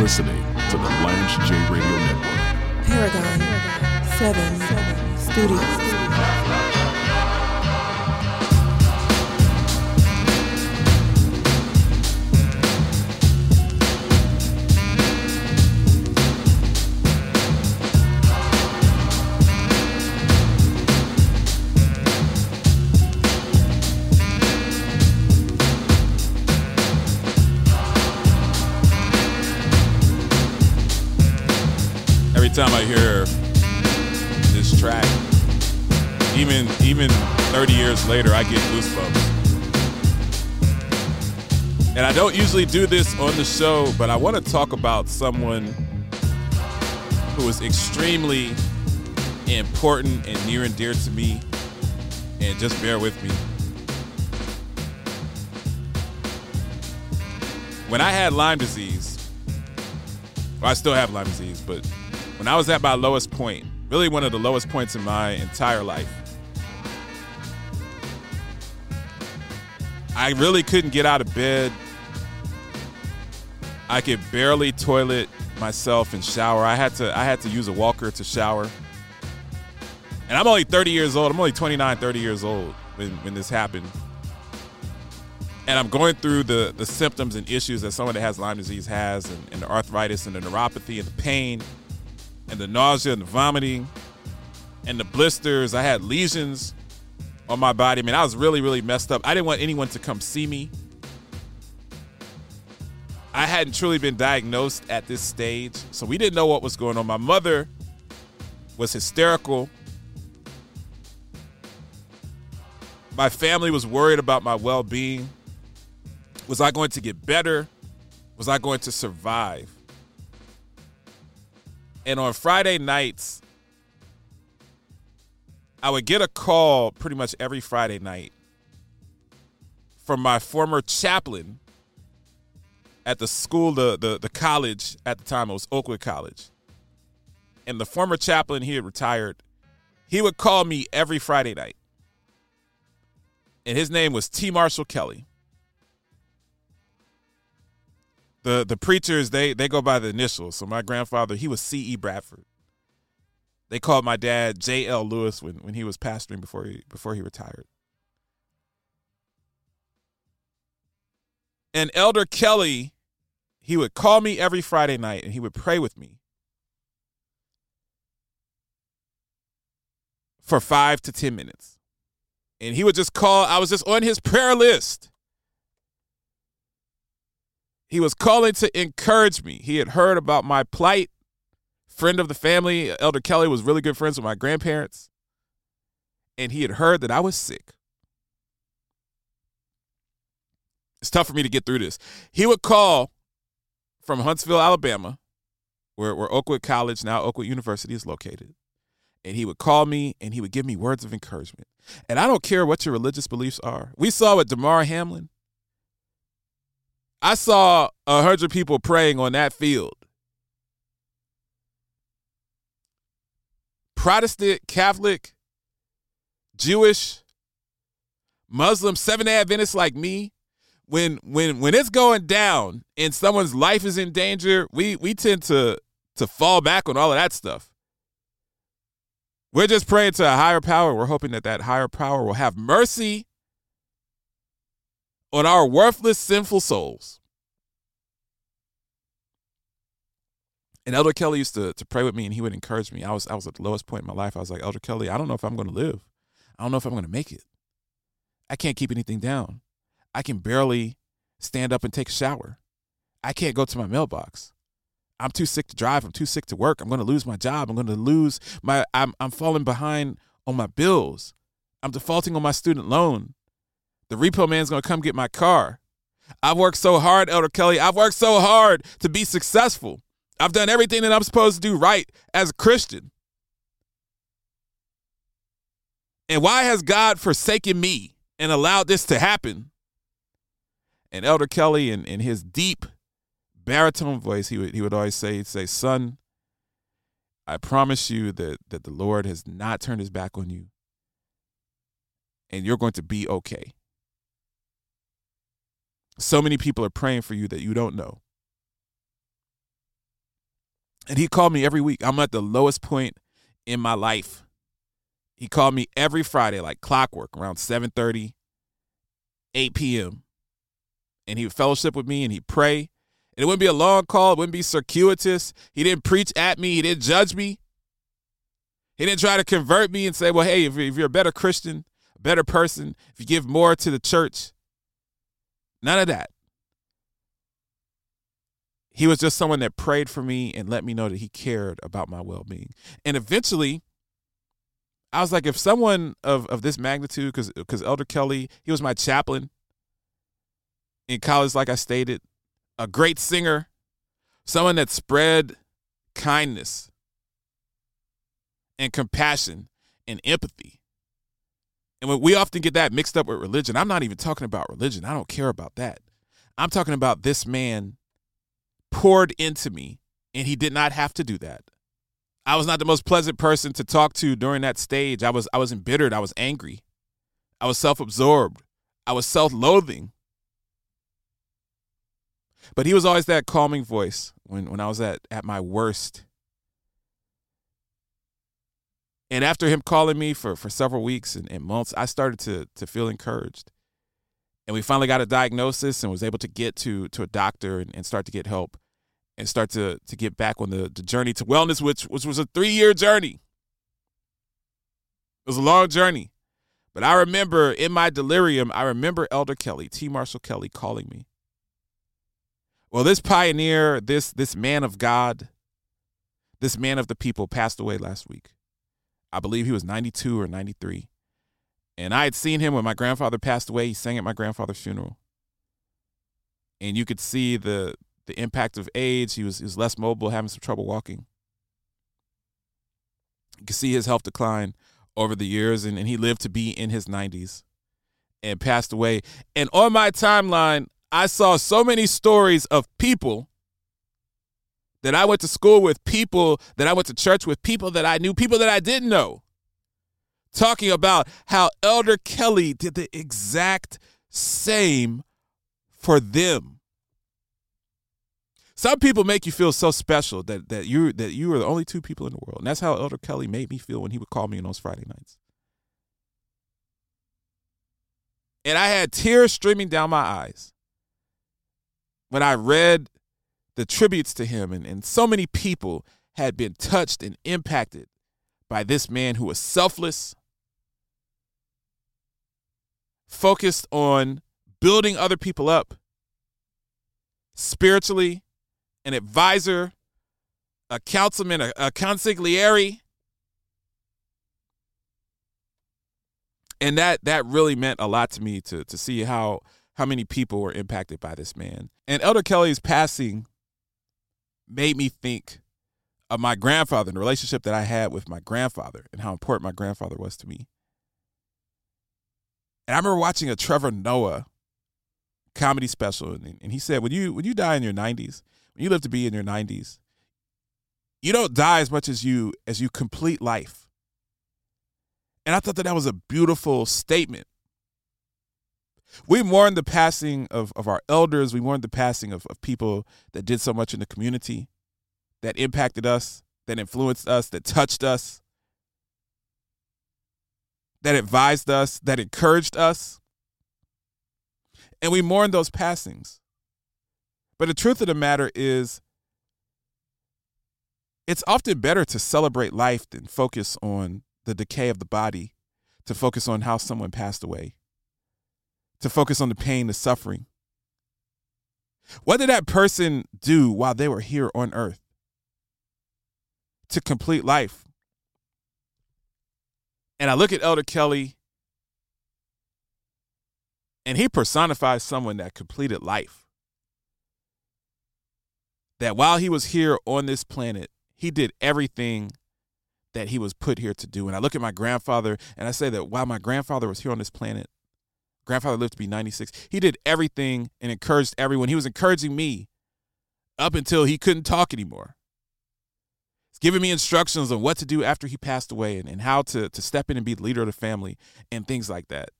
listening to the Lance J Radio Network. Paragon 7 Studios. Years later, I get goosebumps. And I don't usually do this on the show, but I want to talk about someone who is extremely important and near and dear to me. And just bear with me. When I had Lyme disease, well, I still have Lyme disease, but when I was at my lowest point, really one of the lowest points in my entire life, I really couldn't get out of bed. I could barely toilet myself and shower. I had to I had to use a walker to shower. And I'm only 30 years old. I'm only 29, 30 years old when, when this happened. And I'm going through the, the symptoms and issues that someone that has Lyme disease has, and, and the arthritis and the neuropathy and the pain and the nausea and the vomiting and the blisters. I had lesions on my body. I mean, I was really, really messed up. I didn't want anyone to come see me. I hadn't truly been diagnosed at this stage, so we didn't know what was going on. My mother was hysterical. My family was worried about my well being. Was I going to get better? Was I going to survive? And on Friday nights, I would get a call pretty much every Friday night from my former chaplain at the school, the, the, the college at the time, it was Oakwood College. And the former chaplain, he had retired, he would call me every Friday night. And his name was T. Marshall Kelly. The the preachers, they they go by the initials. So my grandfather, he was C.E. Bradford. They called my dad J.L. Lewis when, when he was pastoring before he before he retired. And Elder Kelly, he would call me every Friday night and he would pray with me for five to 10 minutes. And he would just call, I was just on his prayer list. He was calling to encourage me. He had heard about my plight. Friend of the family, Elder Kelly was really good friends with my grandparents. And he had heard that I was sick. It's tough for me to get through this. He would call from Huntsville, Alabama, where, where Oakwood College, now Oakwood University, is located. And he would call me and he would give me words of encouragement. And I don't care what your religious beliefs are. We saw with Damar Hamlin. I saw a hundred people praying on that field. Protestant, Catholic, Jewish, Muslim, Seven Adventists like me, when when when it's going down and someone's life is in danger, we we tend to to fall back on all of that stuff. We're just praying to a higher power. We're hoping that that higher power will have mercy on our worthless, sinful souls. And Elder Kelly used to, to pray with me and he would encourage me. I was I was at the lowest point in my life. I was like, Elder Kelly, I don't know if I'm going to live. I don't know if I'm going to make it. I can't keep anything down. I can barely stand up and take a shower. I can't go to my mailbox. I'm too sick to drive. I'm too sick to work. I'm going to lose my job. I'm going to lose my I'm I'm falling behind on my bills. I'm defaulting on my student loan. The repo man's going to come get my car. I've worked so hard, Elder Kelly. I've worked so hard to be successful. I've done everything that I'm supposed to do right as a Christian. And why has God forsaken me and allowed this to happen? And Elder Kelly, in, in his deep baritone voice, he would he would always say, he'd say, Son, I promise you that, that the Lord has not turned his back on you. And you're going to be okay. So many people are praying for you that you don't know. And he called me every week. I'm at the lowest point in my life. He called me every Friday, like clockwork, around 7:30, 8 p.m. And he would fellowship with me and he'd pray. And it wouldn't be a long call, it wouldn't be circuitous. He didn't preach at me, he didn't judge me. He didn't try to convert me and say, well, hey, if you're a better Christian, a better person, if you give more to the church, none of that. He was just someone that prayed for me and let me know that he cared about my well being. And eventually, I was like, if someone of, of this magnitude, because because Elder Kelly, he was my chaplain in college, like I stated, a great singer, someone that spread kindness and compassion and empathy. And we often get that mixed up with religion, I'm not even talking about religion. I don't care about that. I'm talking about this man poured into me, and he did not have to do that. I was not the most pleasant person to talk to during that stage. I was I was embittered. I was angry. I was self-absorbed. I was self-loathing. But he was always that calming voice when, when I was at, at my worst and after him calling me for, for several weeks and, and months, I started to to feel encouraged. And we finally got a diagnosis and was able to get to to a doctor and, and start to get help and start to to get back on the, the journey to wellness, which which was a three year journey. It was a long journey. But I remember in my delirium, I remember Elder Kelly, T. Marshall Kelly, calling me. Well, this pioneer, this this man of God, this man of the people passed away last week. I believe he was 92 or 93. And I had seen him when my grandfather passed away. He sang at my grandfather's funeral. And you could see the the impact of age. He was, he was less mobile, having some trouble walking. You could see his health decline over the years, and, and he lived to be in his 90s and passed away. And on my timeline, I saw so many stories of people that I went to school with, people that I went to church with, people that I knew, people that I didn't know, talking about how Elder Kelly did the exact same for them. Some people make you feel so special that that you that you are the only two people in the world. And that's how Elder Kelly made me feel when he would call me on those Friday nights. And I had tears streaming down my eyes when I read the tributes to him, and, and so many people had been touched and impacted by this man who was selfless, focused on building other people up spiritually, an advisor, a councilman, a, a consigliere. And that that really meant a lot to me to to see how how many people were impacted by this man. And Elder Kelly's passing made me think of my grandfather and the relationship that I had with my grandfather and how important my grandfather was to me. And I remember watching a Trevor Noah comedy special, and, and he said, "When you when you die in your 90s, when you live to be in your 90s, you don't die as much as you as you complete life." And I thought that that was a beautiful statement. We mourn the passing of, of our elders. We mourn the passing of, of people that did so much in the community, that impacted us, that influenced us, that touched us, that advised us, that encouraged us. And we mourn those passings. But the truth of the matter is, it's often better to celebrate life than focus on the decay of the body, to focus on how someone passed away to focus on the pain, the suffering. What did that person do while they were here on earth to complete life? And I look at Elder Kelly, and he personifies someone that completed life. That while he was here on this planet, he did everything that he was put here to do. And I look at my grandfather, and I say that while my grandfather was here on this planet, grandfather lived to be 96. He did everything and encouraged everyone. He was encouraging me up until he couldn't talk anymore. Giving me instructions on what to do after he passed away and, and how to, to step in and be the leader of the family and things like that.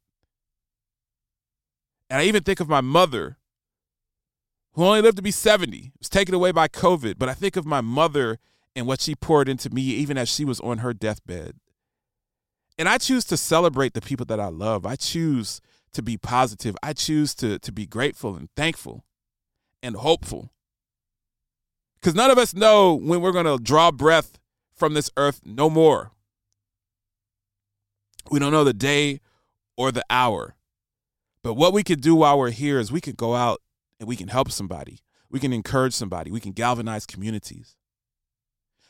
And I even think of my mother, who only lived to be 70, was taken away by COVID. But I think of my mother and what she poured into me, even as she was on her deathbed. And I choose to celebrate the people that I love. I choose to be positive. I choose to, to be grateful and thankful and hopeful. Because none of us know when we're going to draw breath from this earth no more. We don't know the day or the hour. But what we could do while we're here is we could go out and we can help somebody. We can encourage somebody. We can galvanize communities.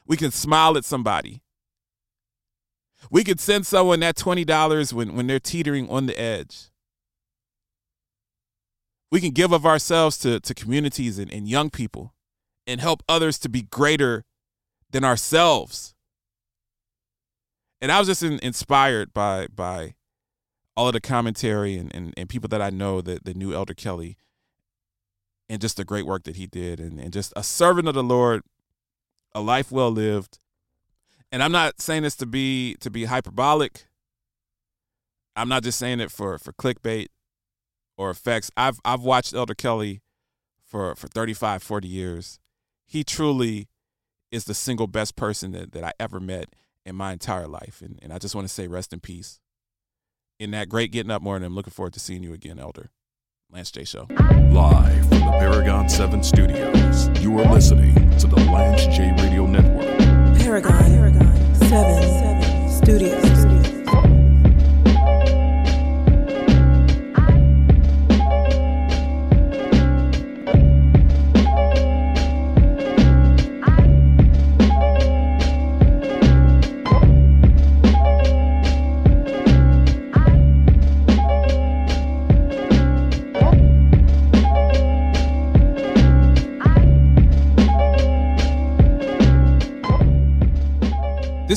We can smile at somebody. We could send someone that $20 when, when they're teetering on the edge. We can give of ourselves to, to communities and, and young people and help others to be greater than ourselves. And I was just in, inspired by by all of the commentary and, and, and people that I know that, that knew Elder Kelly and just the great work that he did and, and just a servant of the Lord, a life well lived. And I'm not saying this to be to be hyperbolic. I'm not just saying it for for clickbait or effects. I've I've watched Elder Kelly for for 35, 40 years. He truly is the single best person that, that I ever met in my entire life. And, and I just want to say rest in peace. In that great getting up morning, I'm looking forward to seeing you again, Elder. Lance J. Show. Live from the Paragon 7 studios, you are listening to the Lance J Radio Network. Paragon, Paragon 7 Studios.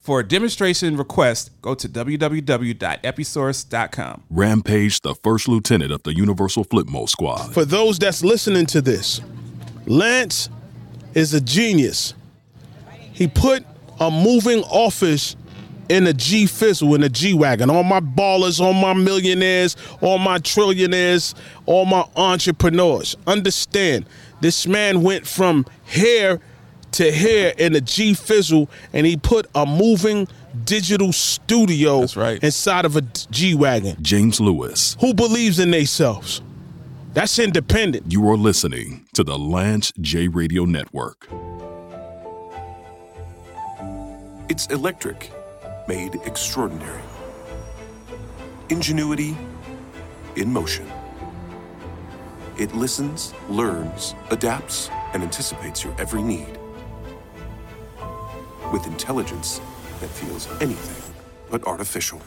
For a demonstration request, go to www.episource.com. Rampage, the first lieutenant of the Universal Flipmo Squad. For those that's listening to this, Lance is a genius. He put a moving office in a G Fizzle, in a G Wagon. All my ballers, all my millionaires, all my trillionaires, all my entrepreneurs. Understand, this man went from here to here in a G Fizzle and he put a moving digital studio That's right. inside of a G Wagon. James Lewis. Who believes in themselves? That's independent. You are listening to the Lance J Radio Network. It's electric, made extraordinary. Ingenuity in motion. It listens, learns, adapts, and anticipates your every need. With intelligence that feels anything but artificial.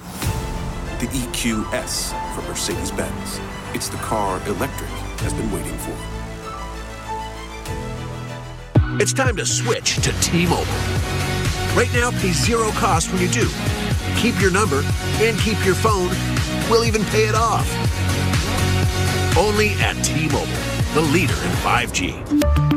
The EQS from Mercedes Benz. It's the car electric has been waiting for. It's time to switch to T-Mobile. Right now, pay zero cost when you do. Keep your number and keep your phone. We'll even pay it off. Only at T-Mobile, the leader in 5G.